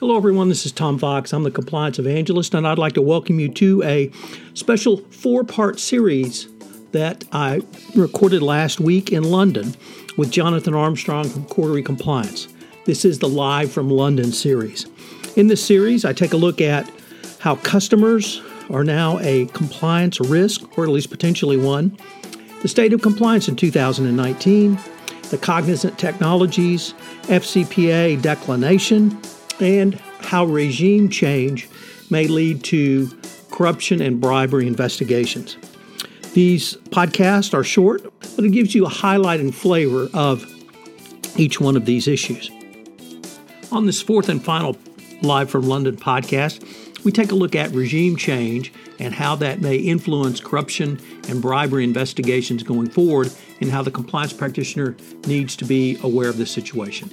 Hello, everyone. This is Tom Fox. I'm the compliance evangelist, and I'd like to welcome you to a special four part series that I recorded last week in London with Jonathan Armstrong from Cordery Compliance. This is the Live from London series. In this series, I take a look at how customers are now a compliance risk, or at least potentially one, the state of compliance in 2019, the cognizant technologies, FCPA declination, and how regime change may lead to corruption and bribery investigations. These podcasts are short, but it gives you a highlight and flavor of each one of these issues. On this fourth and final Live from London podcast, we take a look at regime change and how that may influence corruption and bribery investigations going forward, and how the compliance practitioner needs to be aware of this situation.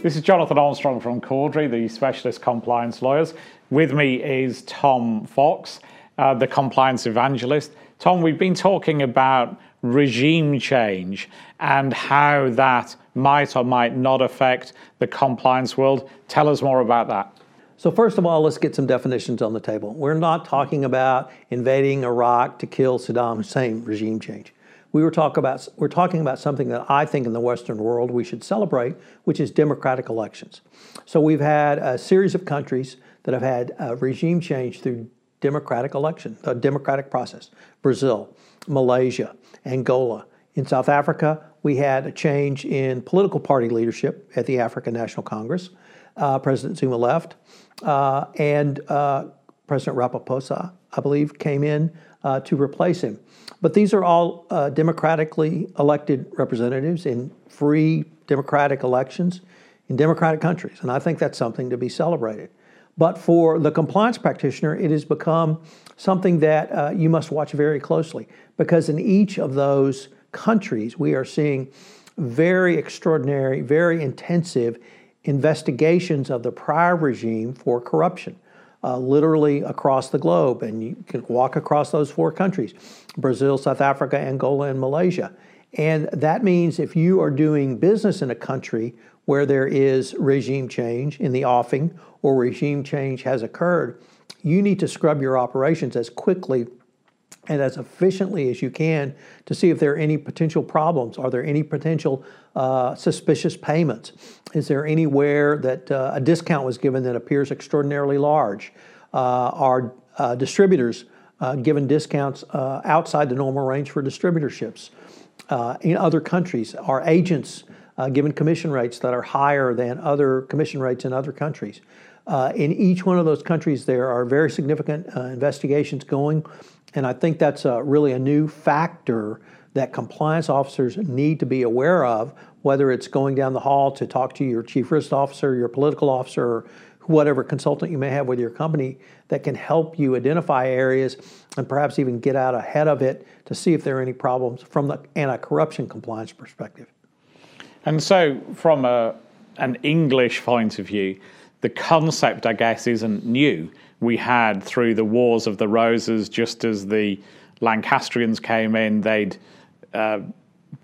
This is Jonathan Armstrong from Cordery, the specialist compliance lawyers. With me is Tom Fox, uh, the compliance evangelist. Tom, we've been talking about regime change and how that might or might not affect the compliance world. Tell us more about that. So, first of all, let's get some definitions on the table. We're not talking about invading Iraq to kill Saddam Hussein regime change we were talk about we're talking about something that I think in the Western world we should celebrate, which is democratic elections. So we've had a series of countries that have had regime change through democratic election, a democratic process. Brazil, Malaysia, Angola. In South Africa, we had a change in political party leadership at the African National Congress. Uh, President Zuma left, uh, and uh, President Ramaphosa, I believe, came in uh, to replace him. But these are all uh, democratically elected representatives in free democratic elections in democratic countries. And I think that's something to be celebrated. But for the compliance practitioner, it has become something that uh, you must watch very closely because in each of those countries, we are seeing very extraordinary, very intensive investigations of the prior regime for corruption uh, literally across the globe. And you can walk across those four countries Brazil, South Africa, Angola, and Malaysia. And that means if you are doing business in a country where there is regime change in the offing or regime change has occurred, you need to scrub your operations as quickly and as efficiently as you can to see if there are any potential problems. Are there any potential uh, suspicious payments? Is there anywhere that uh, a discount was given that appears extraordinarily large? Uh, are uh, distributors uh, given discounts uh, outside the normal range for distributorships? in other countries, are agents given commission rates that are higher than other commission rates in other countries? in each one of those countries, there are very significant investigations going and I think that's a, really a new factor that compliance officers need to be aware of, whether it's going down the hall to talk to your chief risk officer, your political officer, or whatever consultant you may have with your company that can help you identify areas and perhaps even get out ahead of it to see if there are any problems from the anti corruption compliance perspective. And so, from a, an English point of view, the concept, I guess, isn't new we had through the Wars of the Roses, just as the Lancastrians came in, they'd uh,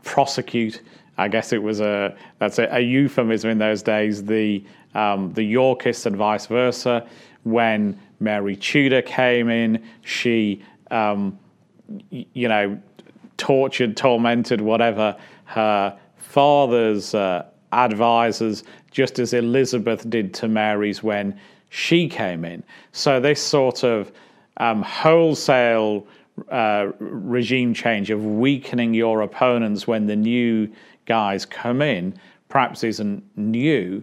prosecute. I guess it was a that's a, a euphemism in those days. The um, the Yorkists and vice versa. When Mary Tudor came in, she um, y- you know tortured, tormented, whatever her father's uh, advisors, just as Elizabeth did to Mary's when she came in. So this sort of um, wholesale uh, regime change of weakening your opponents when the new guys come in perhaps isn't new,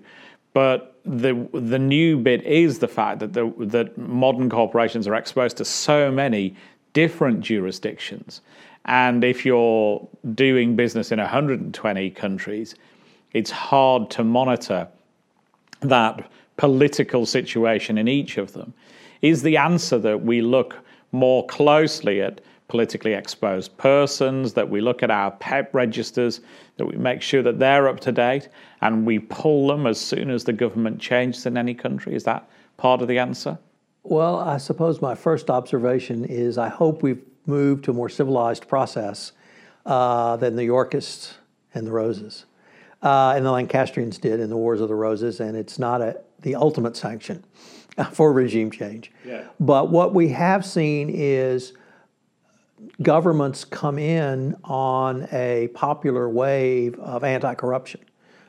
but the the new bit is the fact that the, that modern corporations are exposed to so many different jurisdictions, and if you're doing business in 120 countries, it's hard to monitor that political situation in each of them? Is the answer that we look more closely at politically exposed persons, that we look at our PEP registers, that we make sure that they're up to date, and we pull them as soon as the government changes in any country? Is that part of the answer? Well, I suppose my first observation is I hope we've moved to a more civilized process uh, than the Yorkists and the Roses. Uh, and the Lancastrians did in the Wars of the Roses, and it's not a, the ultimate sanction for regime change. Yeah. But what we have seen is governments come in on a popular wave of anti corruption.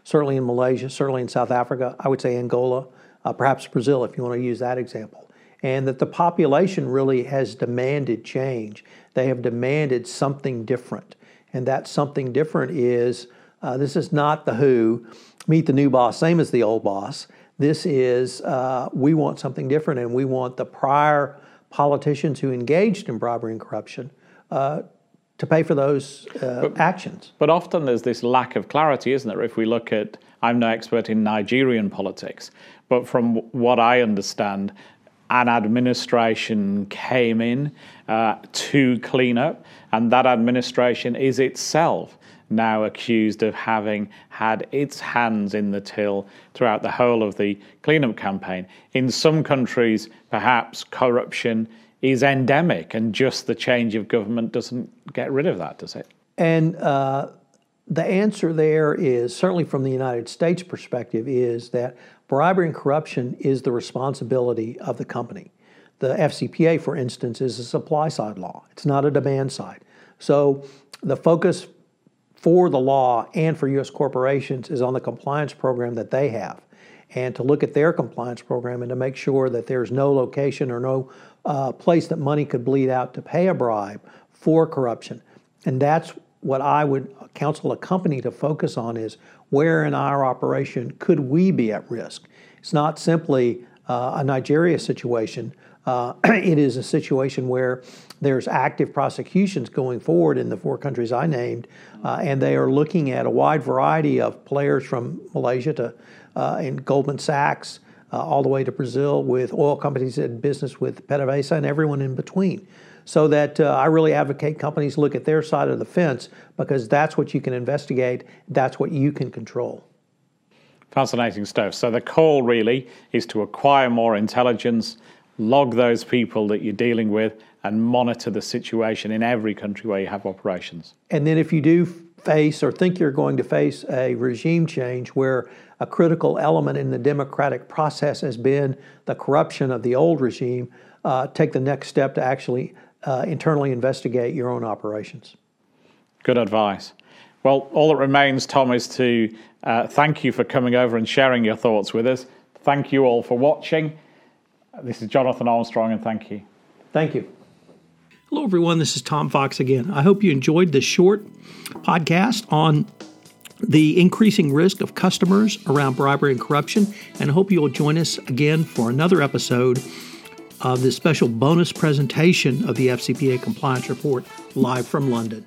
Certainly in Malaysia, certainly in South Africa, I would say Angola, uh, perhaps Brazil, if you want to use that example. And that the population really has demanded change. They have demanded something different. And that something different is uh, this is not the who, meet the new boss, same as the old boss. This is uh, we want something different, and we want the prior politicians who engaged in bribery and corruption uh, to pay for those uh, but, actions. But often there's this lack of clarity, isn't there? If we look at, I'm no expert in Nigerian politics, but from what I understand, an administration came in uh, to clean up, and that administration is itself now accused of having had its hands in the till throughout the whole of the cleanup campaign. In some countries, perhaps corruption is endemic, and just the change of government doesn't get rid of that, does it? And uh, the answer there is certainly from the United States perspective is that bribery and corruption is the responsibility of the company. The FCPA, for instance, is a supply side law. It's not a demand side. So the focus for the law and for U.S. corporations is on the compliance program that they have and to look at their compliance program and to make sure that there's no location or no uh, place that money could bleed out to pay a bribe for corruption. And that's what I would counsel a company to focus on is where in our operation could we be at risk? It's not simply uh, a Nigeria situation. Uh, it is a situation where there's active prosecutions going forward in the four countries I named, uh, and they are looking at a wide variety of players from Malaysia to uh, Goldman Sachs uh, all the way to Brazil with oil companies in business with PDVSA and everyone in between. So that uh, I really advocate companies look at their side of the fence because that's what you can investigate, that's what you can control. Fascinating stuff. So the call really is to acquire more intelligence, log those people that you're dealing with, and monitor the situation in every country where you have operations. And then if you do face or think you're going to face a regime change where a critical element in the democratic process has been the corruption of the old regime, uh, take the next step to actually uh, internally investigate your own operations. Good advice. Well, all that remains, Tom, is to uh, thank you for coming over and sharing your thoughts with us. Thank you all for watching. This is Jonathan Armstrong, and thank you. Thank you. Hello, everyone. This is Tom Fox again. I hope you enjoyed this short podcast on the increasing risk of customers around bribery and corruption, and I hope you'll join us again for another episode of this special bonus presentation of the FCPA Compliance Report live from London.